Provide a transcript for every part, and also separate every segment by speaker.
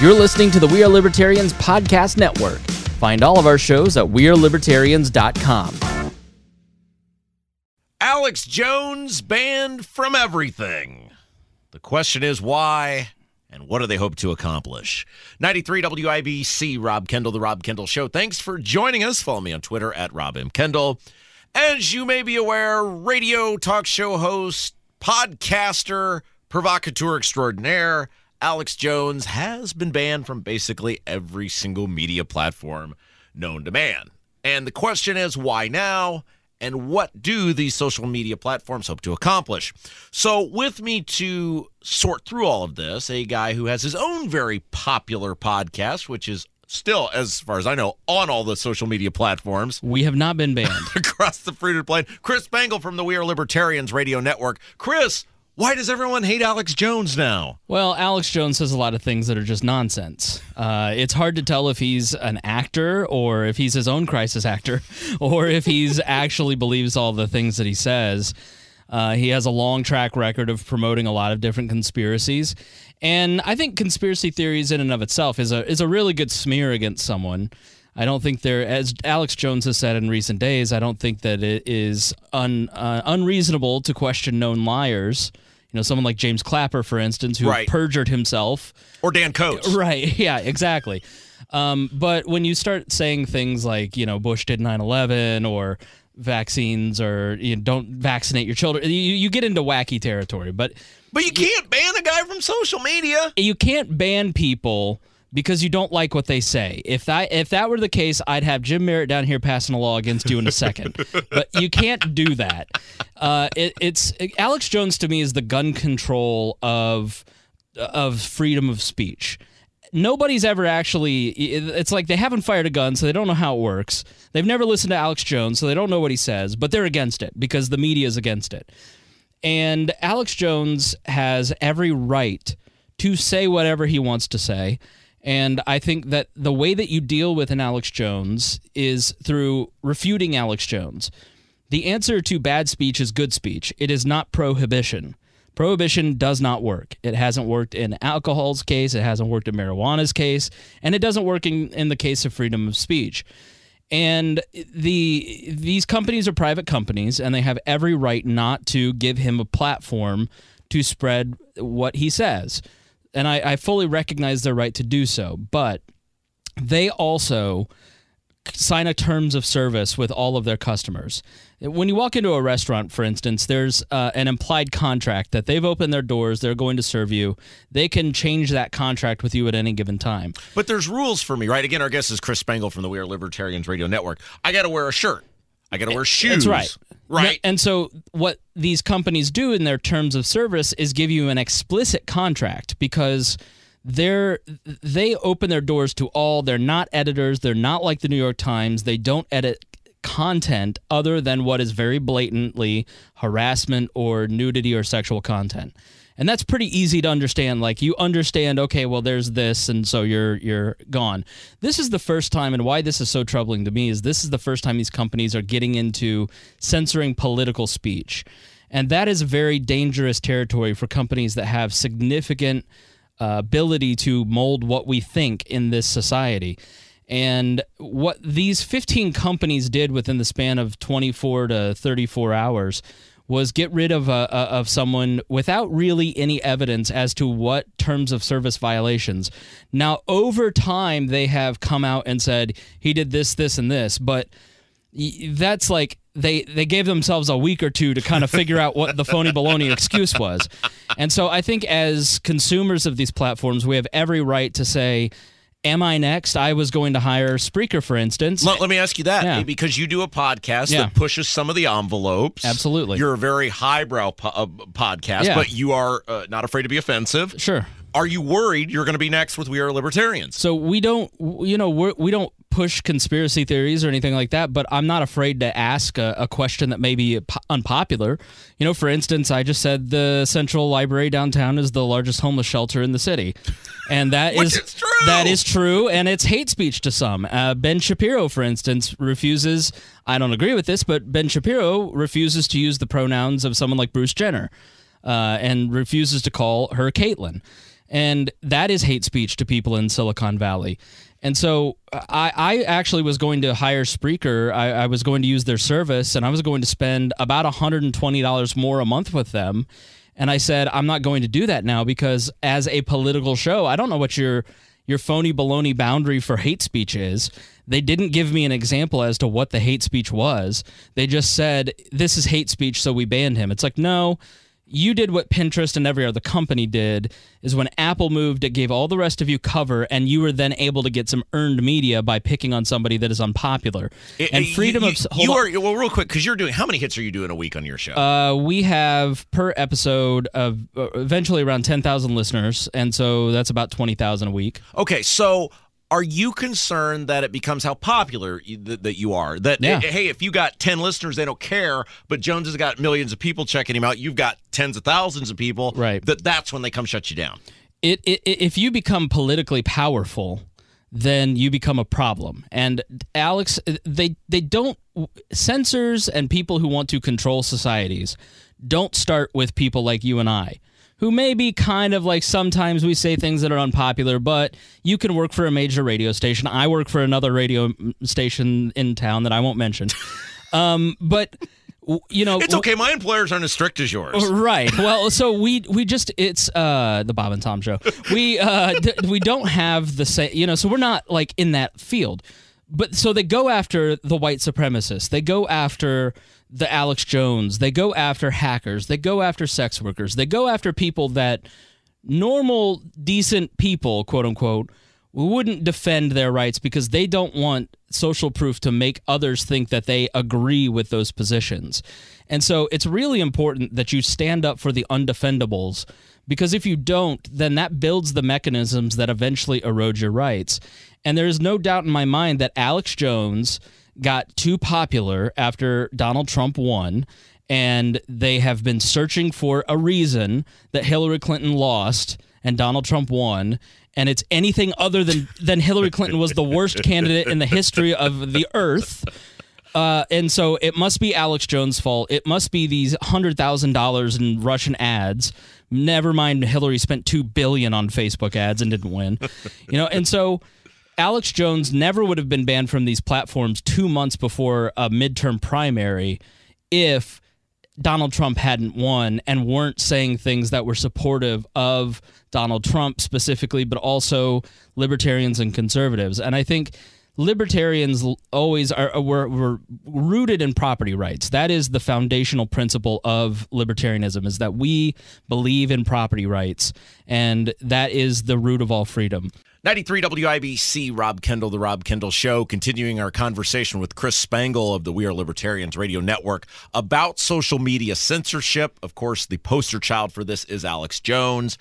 Speaker 1: You're listening to the We Are Libertarians Podcast Network. Find all of our shows at WeareLibertarians.com.
Speaker 2: Alex Jones banned from everything. The question is why and what do they hope to accomplish? 93 WIBC, Rob Kendall, The Rob Kendall Show. Thanks for joining us. Follow me on Twitter at Rob M. Kendall. As you may be aware, radio talk show host, podcaster, provocateur extraordinaire, Alex Jones has been banned from basically every single media platform known to man. And the question is why now? And what do these social media platforms hope to accomplish? So, with me to sort through all of this, a guy who has his own very popular podcast, which is still, as far as I know, on all the social media platforms
Speaker 1: We have not been banned.
Speaker 2: across the freedom plain. Chris Spangle from the We Are Libertarians Radio Network. Chris, why does everyone hate Alex Jones now?
Speaker 1: Well, Alex Jones says a lot of things that are just nonsense. Uh, it's hard to tell if he's an actor or if he's his own crisis actor or if he's actually believes all the things that he says. Uh, he has a long track record of promoting a lot of different conspiracies, and I think conspiracy theories in and of itself is a is a really good smear against someone. I don't think there, as Alex Jones has said in recent days, I don't think that it is un, uh, unreasonable to question known liars. You know, someone like James Clapper, for instance, who
Speaker 2: Right.
Speaker 1: perjured himself.
Speaker 2: Or Dan Coats?
Speaker 1: Right. Yeah, exactly. Um, but when you start saying things like, you know, Bush did 9 11 or vaccines or you know, don't vaccinate your children, you, you get into wacky territory. But
Speaker 2: But you can't ban a guy from social media.
Speaker 1: you can't ban people because you don't like what they say. If that if that were the case, I'd have Jim Merritt down here passing a law against you in a second. but you can't do that. Uh, it, it's Alex Jones to me is the gun control of of freedom of speech. Nobody's ever actually. It's like they haven't fired a gun, so they don't know how it works. They've never listened to Alex Jones, so they don't know what he says, but they're against it because the media is against it. And Alex Jones has every right to say whatever he wants to say. And I think that the way that you deal with an Alex Jones is through refuting Alex Jones. The answer to bad speech is good speech. It is not prohibition. Prohibition does not work. It hasn't worked in alcohol's case, it hasn't worked in marijuana's case, and it doesn't work in, in the case of freedom of speech. And the these companies are private companies and they have every right not to give him a platform to spread what he says. And I, I fully recognize their right to do so, but they also sign a terms of service with all of their customers. When you walk into a restaurant, for instance, there's uh, an implied contract that they've opened their doors, they're going to serve you. They can change that contract with you at any given time.
Speaker 2: But there's rules for me, right? Again, our guest is Chris Spangle from the We Are Libertarians Radio Network. I got to wear a shirt. I got to wear shoes.
Speaker 1: That's right.
Speaker 2: Right.
Speaker 1: And so what these companies do in their terms of service is give you an explicit contract because they're they open their doors to all they're not editors, they're not like the New York Times, they don't edit content other than what is very blatantly harassment or nudity or sexual content. And that's pretty easy to understand. Like you understand, okay, well, there's this, and so you're you're gone. This is the first time, and why this is so troubling to me is this is the first time these companies are getting into censoring political speech, and that is very dangerous territory for companies that have significant uh, ability to mold what we think in this society. And what these 15 companies did within the span of 24 to 34 hours was get rid of a, a, of someone without really any evidence as to what terms of service violations. Now, over time, they have come out and said he did this, this, and this, but that's like they they gave themselves a week or two to kind of figure out what the phony baloney excuse was. And so I think as consumers of these platforms, we have every right to say, Am I next? I was going to hire Spreaker, for instance.
Speaker 2: Let, let me ask you that
Speaker 1: Yeah.
Speaker 2: because you do a podcast
Speaker 1: Yeah.
Speaker 2: that pushes some of the envelopes.
Speaker 1: Absolutely.
Speaker 2: You're a very highbrow po- uh, podcast,
Speaker 1: Yeah.
Speaker 2: but you are uh, not afraid to be offensive.
Speaker 1: Sure.
Speaker 2: Are you worried you're going to be next with We Are Libertarians?
Speaker 1: So we don't, you know, we're, we don't push conspiracy theories or anything like that. But I'm not afraid to ask a, a question that may be unpopular. You know, for instance, I just said the Central Library downtown is the largest homeless shelter in the city, and that is
Speaker 2: is true.
Speaker 1: that is true, and it's hate speech to some. Uh, ben Shapiro, for instance, refuses. I don't agree with this, but Ben Shapiro refuses to use the pronouns of someone like Bruce Jenner, uh, and refuses to call her Caitlyn. and that is hate speech to people in Silicon Valley. And so I, I actually was going to hire Spreaker. I, I was going to use their service, and I was going to spend about $120 more a month with them. And I said, I'm not going to do that now because as a political show, I don't know what your your phony baloney boundary for hate speech is. They didn't give me an example as to what the hate speech was. They just said, this is hate speech, so we banned him. It's like, no, you did what Pinterest and every other company did is when Apple moved it gave all the rest of you cover and you were then able to get some earned media by picking on somebody that is unpopular.
Speaker 2: It-
Speaker 1: and freedom
Speaker 2: you,
Speaker 1: of
Speaker 2: you are well real quick because you're doing how many hits are you doing a week on your show?
Speaker 1: Uh, we have per episode of uh, eventually around 10,000 listeners and so that's about 20,000 a week.
Speaker 2: Okay, so are you concerned that it becomes how popular you, that, that you are? That
Speaker 1: Yeah.
Speaker 2: eh, hey, if you got ten listeners, they don't care. But Jones has got millions of people checking him out. You've got tens of thousands of people.
Speaker 1: Right.
Speaker 2: That that's when they come shut you down.
Speaker 1: it, it if you become politically powerful then you become a problem and alex they they don't censors and people who want to control societies don't start with people like you and i who may be kind of like sometimes we say things that are unpopular but you can work for a major radio station i work for another radio mm, station in town that i won't mention um, but you know
Speaker 2: It's okay. My employers aren't as strict as yours.
Speaker 1: Right. Well, so we we just it's uh the Bob and Tom show. We uh d- we don't have the same, you know, so we're not like in that field. But so they go after the white supremacists. They go after the Alex Jones. They go after hackers. They go after sex workers. They go after people that normal decent people, quote unquote, wouldn't defend their rights because they don't want social proof to make others think that they agree with those positions. And so it's really important that you stand up for the undefendables because if you don't, then that builds the mechanisms that eventually erode your rights. And there is no doubt in my mind that Alex Jones got too popular after Donald Trump won and they have been searching for a reason that Hillary Clinton lost and Donald Trump won and it's anything other than than Hillary Clinton was the worst candidate in the history of the earth. Uh, and so it must be Alex Jones' fault. It must be these hundred thousand dollars in Russian ads. Never mind, Hillary spent two billion on Facebook ads and didn't win. You know, and so Alex Jones never would have been banned from these platforms two months before a midterm primary if Donald Trump hadn't won and weren't saying things that were supportive of Donald Trump specifically, but also libertarians and conservatives. And I think libertarians always are uh, were, were rooted in property rights. That is the foundational principle of libertarianism is that we believe in property rights and that is the root of all freedom.
Speaker 2: 93 WIBC, Rob Kendall, The Rob Kendall Show, continuing our conversation with Chris Spangle of the We Are Libertarians Radio Network about social media censorship. Of course, the poster child for this is Alex Jones.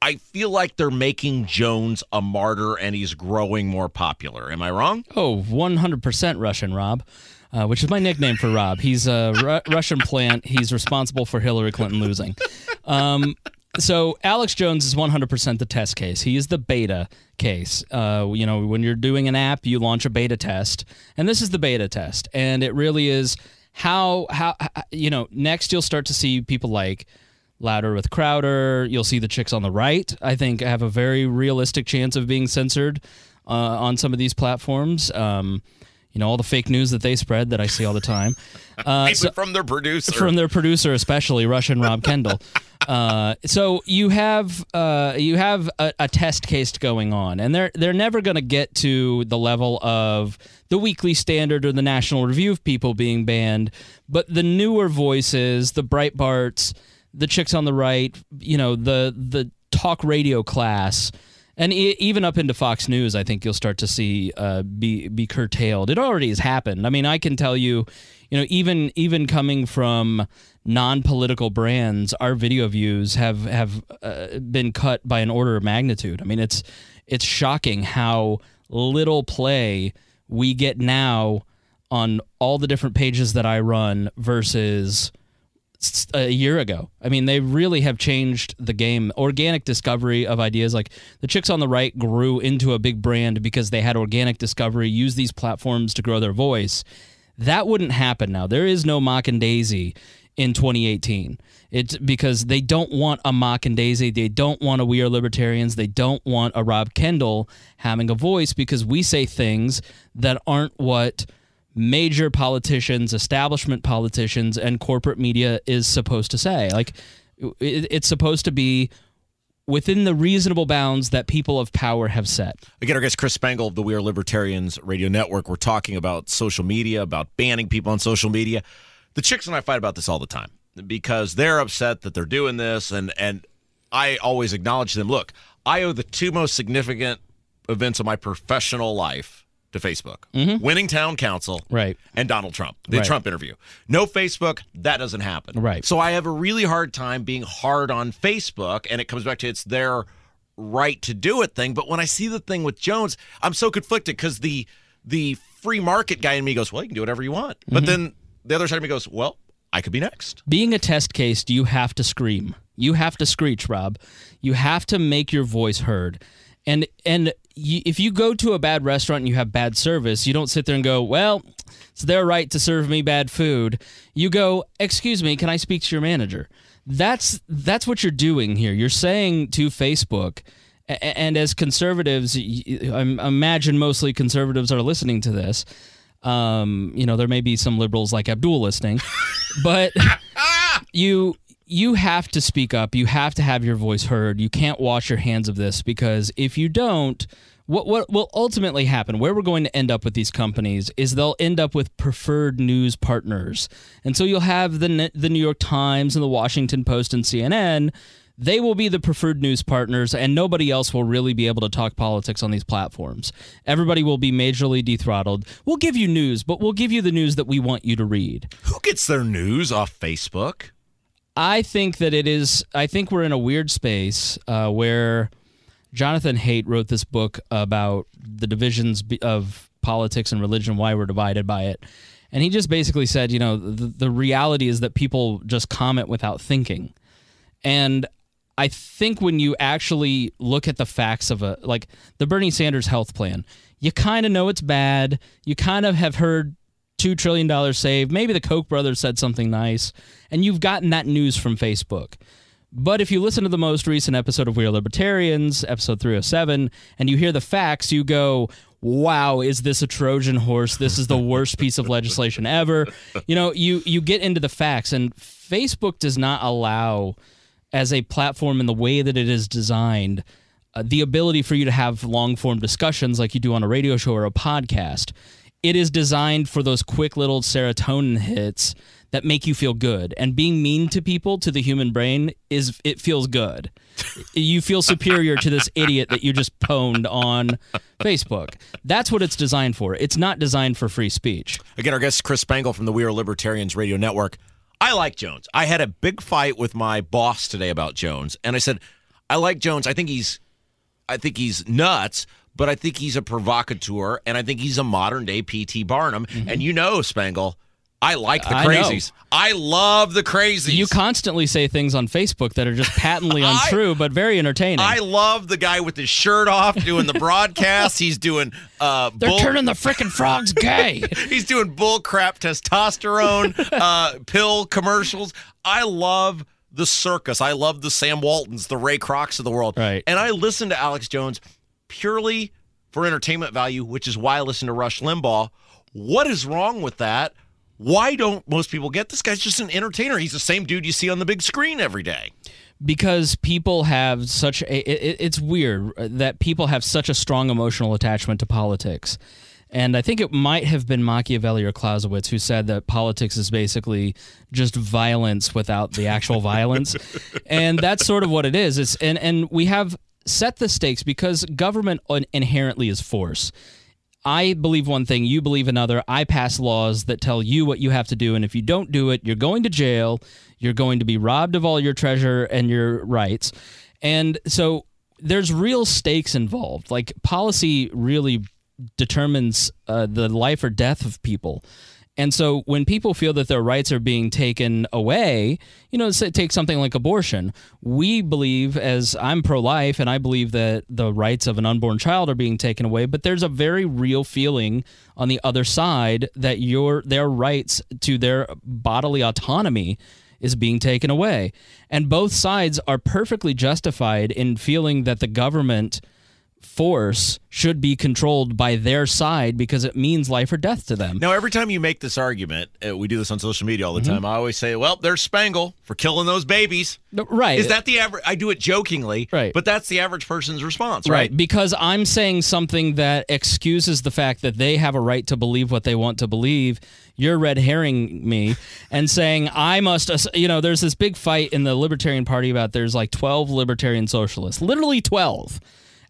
Speaker 2: I feel like they're making Jones a martyr and he's growing more popular. Am I wrong?
Speaker 1: Oh, 100% Russian Rob, uh, which is my nickname for Rob. He's a Ru- Russian plant. He's responsible for Hillary Clinton losing. Um, so Alex Jones is 100% the test case. He is the beta case. Uh, you know, when you're doing an app, you launch a beta test, and this is the beta test, and it really is how how you know next you'll start to see people like Louder with Crowder. You'll see the chicks on the right. I think have a very realistic chance of being censored uh, on some of these platforms. Um, you know all the fake news that they spread that I see all the time. Uh,
Speaker 2: Even from their producer.
Speaker 1: from their producer, especially Russian Rob Kendall. Uh, so you have uh, you have a, a test case going on, and they're they're never going to get to the level of the Weekly Standard or the National Review of people being banned, but the newer voices, the Breitbarts, the chicks on the right, you know, the the talk radio class. And e- even up into Fox News, I think you'll start to see uh, be be curtailed. It already has happened. I mean, I can tell you, you know, even even coming from non-political brands, our video views have have uh, been cut by an order of magnitude. I mean, it's it's shocking how little play we get now on all the different pages that I run versus a year ago. I mean, they really have changed the game. Organic discovery of ideas like the chicks on the right grew into a big brand because they had organic discovery, use these platforms to grow their voice. That wouldn't happen now. There is no Mock and Daisy in 2018. It's because they don't want a Mock and Daisy. They don't want a We Are Libertarians. They don't want a Rob Kendall having a voice because we say things that aren't what major politicians, establishment politicians, and corporate media is supposed to say. Like, it, it's supposed to be within the reasonable bounds that people of power have set.
Speaker 2: Again, our guest Chris Spangle of the We Are Libertarians Radio Network. We're talking about social media, about banning people on social media. The chicks and I fight about this all the time because they're upset that they're doing this, and and I always acknowledge them. Look, I owe the two most significant events of my professional life to Facebook:
Speaker 1: Mm-hmm.
Speaker 2: winning town council,
Speaker 1: Right.
Speaker 2: and Donald Trump, the
Speaker 1: Right.
Speaker 2: Trump interview. No Facebook, that doesn't happen.
Speaker 1: Right.
Speaker 2: So I have a really hard time being hard on Facebook, and it comes back to it's their right to do it thing. But when I see the thing with Jones, I'm so conflicted because the the free market guy in me goes, well, you can do whatever you want.
Speaker 1: Mm-hmm.
Speaker 2: But then the other side of me goes, well, I could be next.
Speaker 1: Being a test case, do you have to scream. You have to screech, Rob. You have to make your voice heard. And and you, if you go to a bad restaurant and you have bad service, you don't sit there and go, "Well, it's their right to serve me bad food." You go, "Excuse me, can I speak to your manager?" That's that's what you're doing here. You're saying to Facebook, and as conservatives, I imagine mostly conservatives are listening to this. Um, you know, there may be some liberals like Abdul listening, but you you have to speak up. You have to have your voice heard. You can't wash your hands of this because if you don't, what what will ultimately happen? Where we're going to end up with these companies is they'll end up with preferred news partners, and so you'll have the the New York Times and the Washington Post and CNN. They will be the preferred news partners, and nobody else will really be able to talk politics on these platforms. Everybody will be majorly dethrottled. We'll give you news, but we'll give you the news that we want you to read.
Speaker 2: Who gets their news off Facebook?
Speaker 1: I think that it is. I think we're in a weird space uh, where Jonathan Haidt wrote this book about the divisions of politics and religion, why we're divided by it. And he just basically said, you know, the, the reality is that people just comment without thinking. And I think when you actually look at the facts of a like the Bernie Sanders health plan, you kind of know it's bad. You kind of have heard two trillion dollars saved. Maybe the Koch brothers said something nice, and you've gotten that news from Facebook. But if you listen to the most recent episode of We Are Libertarians, episode 307, and you hear the facts, you go, wow, is this a Trojan horse? This is the worst piece of legislation ever. You know, you, you get into the facts, and Facebook does not allow, as a platform in the way that it is designed, uh, the ability for you to have long form discussions like you do on a radio show or a podcast. It is designed for those quick little serotonin hits that make you feel good. And being mean to people, to the human brain, is it feels good. you feel superior to this idiot that you just pwned on Facebook. That's what it's designed for. It's not designed for free speech.
Speaker 2: Again, our guest Chris Spangle from the We Are Libertarians Radio Network. I like Jones. I had a big fight with my boss today about Jones, and I said, I like Jones. I think he's, I think he's nuts, but I think he's a provocateur, and I think he's a modern day P.T. Barnum. And you know, Spangle, I like the
Speaker 1: Mm-hmm. Know.
Speaker 2: crazies. I love the crazies.
Speaker 1: You constantly say things on Facebook that are just patently
Speaker 2: I-
Speaker 1: untrue, but very entertaining.
Speaker 2: I love the guy with his shirt off doing the broadcast. he's doing uh,
Speaker 1: They're
Speaker 2: bull-
Speaker 1: turning the frickin' frogs gay.
Speaker 2: He's doing bull crap testosterone uh, pill commercials. I love the circus. I love the Sam Waltons, the Ray Krocs of the world.
Speaker 1: Right.
Speaker 2: And I listen to Alex Jones purely for entertainment value, which is why I listen to Rush Limbaugh. What is wrong with that? Why don't most people get this guy's just an entertainer? He's the same dude you see on the big screen every day.
Speaker 1: because people have such a it, it's weird that people have such a strong emotional attachment to politics and i think it might have been machiavelli or clausewitz who said that politics is basically just violence without the actual violence and that's sort of what it is it's and and we have set the stakes because government inherently is force I believe one thing, you believe another. I pass laws that tell you what you have to do, and if you don't do it, you're going to jail. You're going to be robbed of all your treasure and your rights. And so there's real stakes involved. Like policy really determines uh, the life or death of people. And so when people feel that their rights are being taken away, you know, take something like abortion. We believe, as I'm pro life, and I believe that the rights of an unborn child are being taken away, but there's a very real feeling on the other side that your their rights to their bodily autonomy is being taken away. And both sides are perfectly justified in feeling that the government force should be controlled by their side because it means life or death to them.
Speaker 2: Now, every time you make this argument, uh, we do this on social media all the
Speaker 1: Mm-hmm.
Speaker 2: time. I always say, "Well, there's Spangle for killing those babies."
Speaker 1: Right.
Speaker 2: Is that the average? I do it jokingly,
Speaker 1: Right.
Speaker 2: But that's the average person's response, right?
Speaker 1: Right, because I'm saying something that excuses the fact that they have a right to believe what they want to believe. You're red herring me and saying I must, you know, there's this big fight in the Libertarian Party about there's like 12 libertarian socialists, literally 12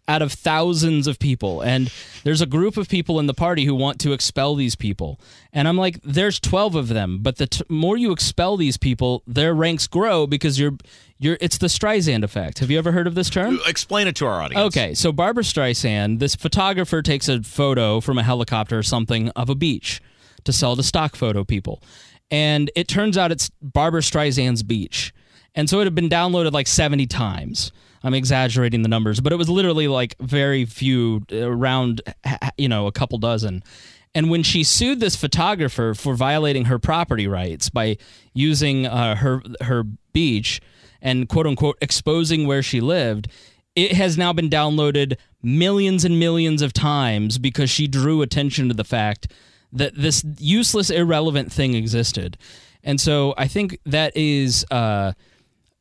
Speaker 1: out of thousands of people. And there's a group of people in the party who want to expel these people. And I'm like, there's 12 of them, but the t- more you expel these people, their ranks grow because you're, you're, it's the Streisand effect. Have you ever heard of this term?
Speaker 2: Explain it to our audience.
Speaker 1: Okay, so Barbra Streisand, this photographer takes a photo from a helicopter or something of a beach to sell to stock photo people. And it turns out it's Barbra Streisand's beach. And so it had been downloaded like 70 times. I'm exaggerating the numbers, but it was literally like very few, around, you know, a couple dozen. And when she sued this photographer for violating her property rights by using uh, her her beach and quote unquote exposing where she lived, it has now been downloaded millions and millions of times because she drew attention to the fact that this useless, irrelevant thing existed. And so I think that is uh,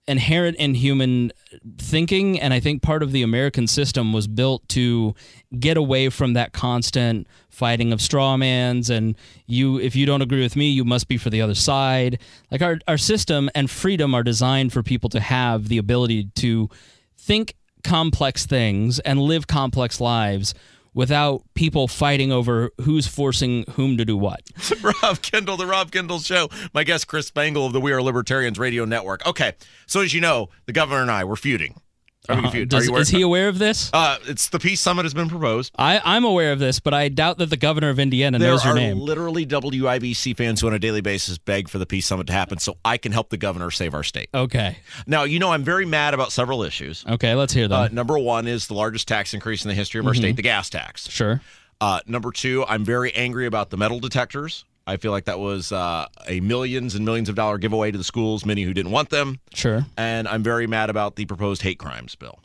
Speaker 1: inherent in human thinking. And I think part of the American system was built to get away from that constant fighting of straw mans and you if you don't agree with me you must be for the other side like our, our system and freedom are designed for people to have the ability to think complex things and live complex lives without people fighting over who's forcing whom to do what.
Speaker 2: Rob Kendall, the Rob Kendall Show. My guest, Chris Spangle of the We Are Libertarians Radio Network. Okay, so as you know, the governor and I were feuding. Are we feud- are
Speaker 1: Uh-huh. Does,
Speaker 2: you aware-
Speaker 1: is he aware of this?
Speaker 2: Uh, it's the peace summit has been proposed.
Speaker 1: I, I'm aware of this, but I doubt that the governor of Indiana
Speaker 2: There
Speaker 1: knows your
Speaker 2: are
Speaker 1: name.
Speaker 2: literally WIBC fans who, on a daily basis, beg for the peace summit to happen, so I can help the governor save our state.
Speaker 1: okay.
Speaker 2: Now, you know, I'm very mad about several issues.
Speaker 1: Okay, let's hear them.
Speaker 2: Uh, number one is the largest tax increase in the history of our
Speaker 1: Mm-hmm.
Speaker 2: state, the gas tax.
Speaker 1: sure.
Speaker 2: Uh, number two, I'm very angry about the metal detectors. I feel like that was uh, a millions and millions of dollar giveaway to the schools, many who didn't want them.
Speaker 1: Sure.
Speaker 2: And I'm very mad about the proposed hate crimes bill.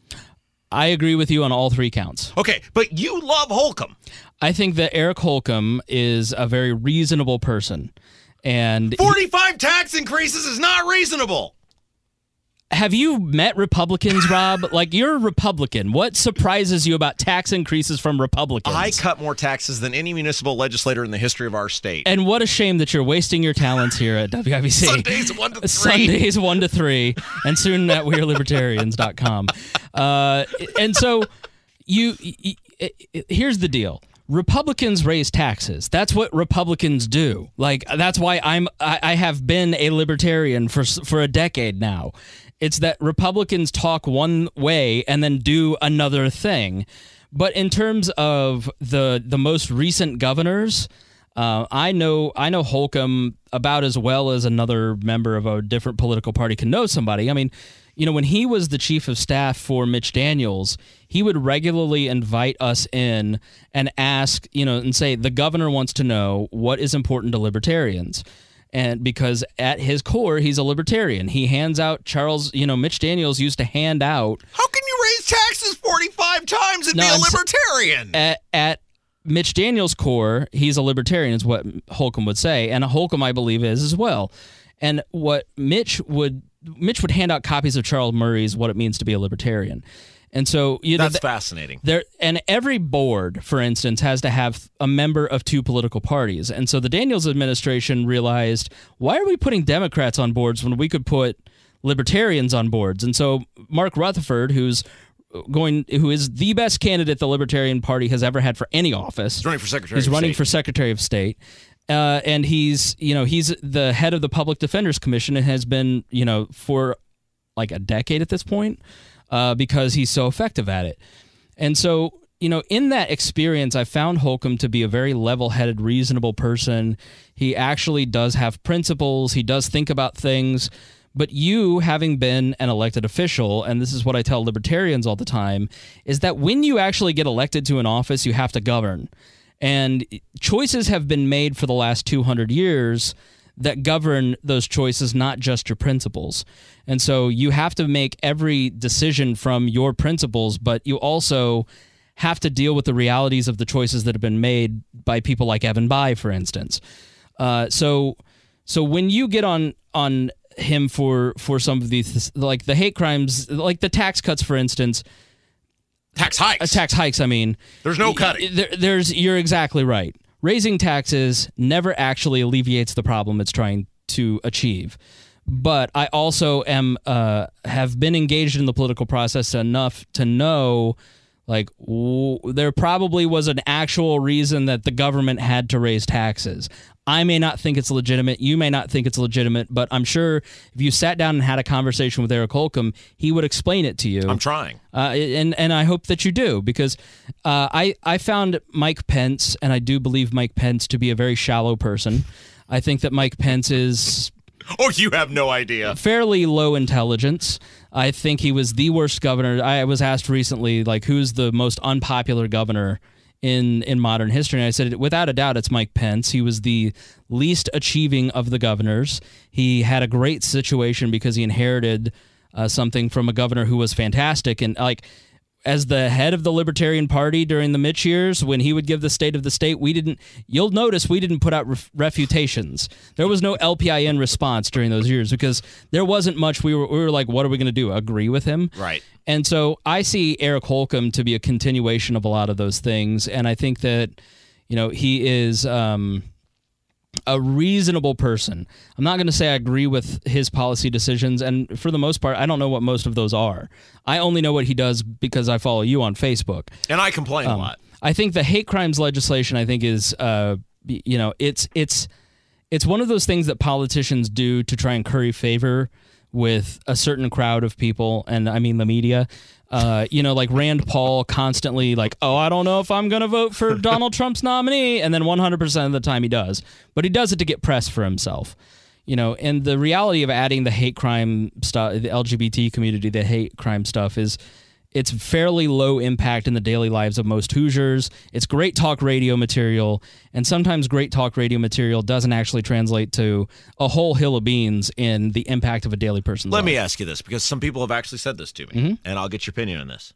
Speaker 1: I agree with you on all three counts.
Speaker 2: Okay, but you love Holcomb.
Speaker 1: I think that Eric Holcomb is a very reasonable person. And
Speaker 2: 45 tax increases is not reasonable.
Speaker 1: Have you met Republicans, Rob? like you're a Republican. What surprises you about tax increases from Republicans?
Speaker 2: I cut more taxes than any municipal legislator in the history of our state.
Speaker 1: and what a shame that you're wasting your talents here at WIBC.
Speaker 2: Sundays, one to three.
Speaker 1: Sundays one to three, and soon at wearelibertarians.com. Uh, and so you, y- y- here's the deal. Republicans raise taxes. That's what Republicans do. Like that's why I'm I, I have been a libertarian for for a decade now. It's that Republicans talk one way and then do another thing. But in terms of the the most recent governors, uh, I know I know Holcomb about as well as another member of a different political party can know somebody. I mean, you know, when he was the chief of staff for Mitch Daniels, he would regularly invite us in and ask, you know, and say the governor wants to know what is important to libertarians. And because at his core, he's a libertarian. He hands out Charles, you know, Mitch Daniels used to hand out
Speaker 2: How can you raise taxes 45 times and
Speaker 1: No,
Speaker 2: be a libertarian?
Speaker 1: at, at Mitch Daniels' core, he's a libertarian, is what Holcomb would say, and Holcomb, I believe, is as well. And what Mitch would Mitch would hand out copies of Charles Murray's "What It Means to Be a Libertarian," and so you know,
Speaker 2: That's
Speaker 1: th-
Speaker 2: fascinating.
Speaker 1: there and every board, for instance, has to have a member of two political parties. And so the Daniels administration realized, why are we putting Democrats on boards when we could put libertarians on boards? And so Mark Rutherford, who's going who is the best candidate the Libertarian Party has ever had for any office.
Speaker 2: He's running for secretary.
Speaker 1: He's running
Speaker 2: State.
Speaker 1: for Secretary of State. Uh, and he's, you know, he's the head of the Public Defenders Commission and has been, you know, for like a decade at this point uh, because he's so effective at it. And so, you know, in that experience, I found Holcomb to be a very level headed, reasonable person. He actually does have principles, he does think about things. But you, having been an elected official, and this is what I tell libertarians all the time, is that when you actually get elected to an office, you have to govern. And choices have been made for the last 200 years that govern those choices, not just your principles. And so you have to make every decision from your principles, but you also have to deal with the realities of the choices that have been made by people like Evan Bayh, for instance. Uh, so, so when you get on on him for for some of these like the hate crimes, like the tax cuts, for instance,
Speaker 2: tax hikes,
Speaker 1: uh, tax hikes. I mean,
Speaker 2: there's no cutting.
Speaker 1: There, there's you're exactly right. Raising taxes never actually alleviates the problem it's trying to achieve. But I also am uh, have been engaged in the political process enough to know like w- there probably was an actual reason that the government had to raise taxes. I may not think it's legitimate. You may not think it's legitimate, but I'm sure if you sat down and had a conversation with Eric Holcomb, he would explain it to you.
Speaker 2: I'm trying,
Speaker 1: uh, and and I hope that you do because uh, I I found Mike Pence, and I do believe Mike Pence to be a very shallow person. I think that Mike Pence is.
Speaker 2: Oh, you have no idea.
Speaker 1: Fairly low intelligence. I think he was the worst governor. I was asked recently, like, who's the most unpopular governor in in modern history. And I said, without a doubt, it's Mike Pence. He was the least achieving of the governors. He had a great situation because he inherited uh, something from a governor who was fantastic and like as the head of the Libertarian Party during the Mitch years, when he would give the state of the state, we didn't. You'll notice we didn't put out ref- refutations. There was no LPIN response during those years because there wasn't much. We were we were like, what are we going to do? Agree with him?
Speaker 2: Right.
Speaker 1: And so I see Eric Holcomb to be a continuation of a lot of those things, and I think that you know he is. Um, a reasonable person. I'm not going to say I agree with his policy decisions, and for the most part, I don't know what most of those are. I only know what he does because I follow you on Facebook,
Speaker 2: and I complain um, a lot.
Speaker 1: I think the hate crimes legislation, I think, is uh, you know, it's it's it's one of those things that politicians do to try and curry favor with a certain crowd of people, and I mean the media. Uh, you know, like Rand Paul constantly like, oh, I don't know if I'm going to vote for Donald Trump's nominee, and then 100% of the time he does, but he does it to get press for himself. You know, and the reality of adding the hate crime stuff, the LGBT community, the hate crime stuff is it's fairly low impact in the daily lives of most Hoosiers. It's great talk radio material, and sometimes great talk radio material doesn't actually translate to a whole hill of beans in the impact of a daily person's life.
Speaker 2: Let
Speaker 1: life.
Speaker 2: me ask you this because some people have actually said this to me,
Speaker 1: mm-hmm.
Speaker 2: and I'll get your opinion on this.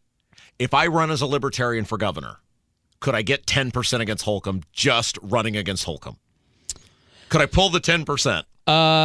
Speaker 2: If I run as a libertarian for governor, could I get 10% against Holcomb just running against Holcomb? Could I pull the 10%?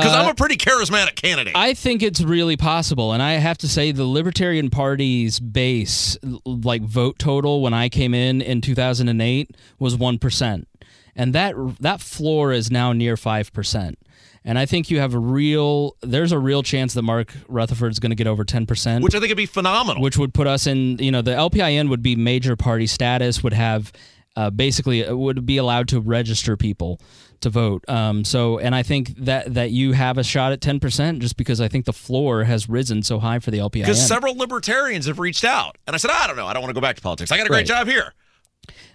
Speaker 2: Because I'm a pretty charismatic candidate.
Speaker 1: I think it's really possible, and I have to say the Libertarian Party's base, like vote total, when I came in in 2008 was one percent, and that that floor is now near five percent. And I think you have a real, there's a real chance that Mark Rutherford is going to get over 10%.
Speaker 2: Which I think would be phenomenal.
Speaker 1: Which would put us in, you know, the LPIN would be major party status, would have uh, basically uh, would be allowed to register people to vote. Um, so, and I think that that you have a shot at ten percent just because I think the floor has risen so high for the LPI.
Speaker 2: Because several libertarians have reached out, and I said, I don't know, I don't want to go back to politics. I got a great right. job here.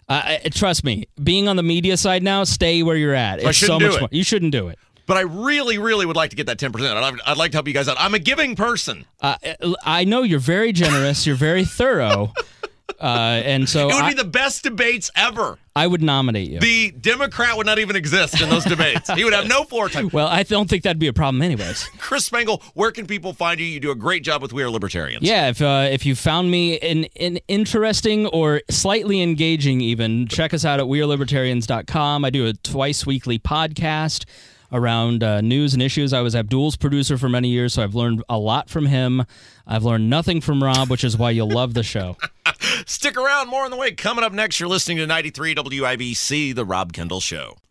Speaker 1: Uh, trust me, being on the media side now, stay where you're at. It's
Speaker 2: I shouldn't
Speaker 1: so
Speaker 2: do it.
Speaker 1: More. You shouldn't do it.
Speaker 2: But I really, really would like to get that 10%. I'd, I'd like to help you guys out. I'm a giving person.
Speaker 1: Uh, I know you're very generous. You're very thorough. Uh, and so
Speaker 2: it would
Speaker 1: I,
Speaker 2: be the best debates ever.
Speaker 1: I would nominate you.
Speaker 2: The Democrat would not even exist in those debates. He would have no floor time.
Speaker 1: Well, I don't think that'd be a problem, anyways.
Speaker 2: Chris Spangle, where can people find you? You do a great job with We Are Libertarians.
Speaker 1: Yeah, if uh, if you found me in, in interesting or slightly engaging, even check us out at wearelibertarians.com. I do a twice weekly podcast around uh, news and issues. I was Abdul's producer for many years, so I've learned a lot from him. I've learned nothing from Rob, which is why you'll love the show.
Speaker 2: Stick around, more on the way. Coming up next, you're listening to 93 WIBC, The Rob Kendall Show.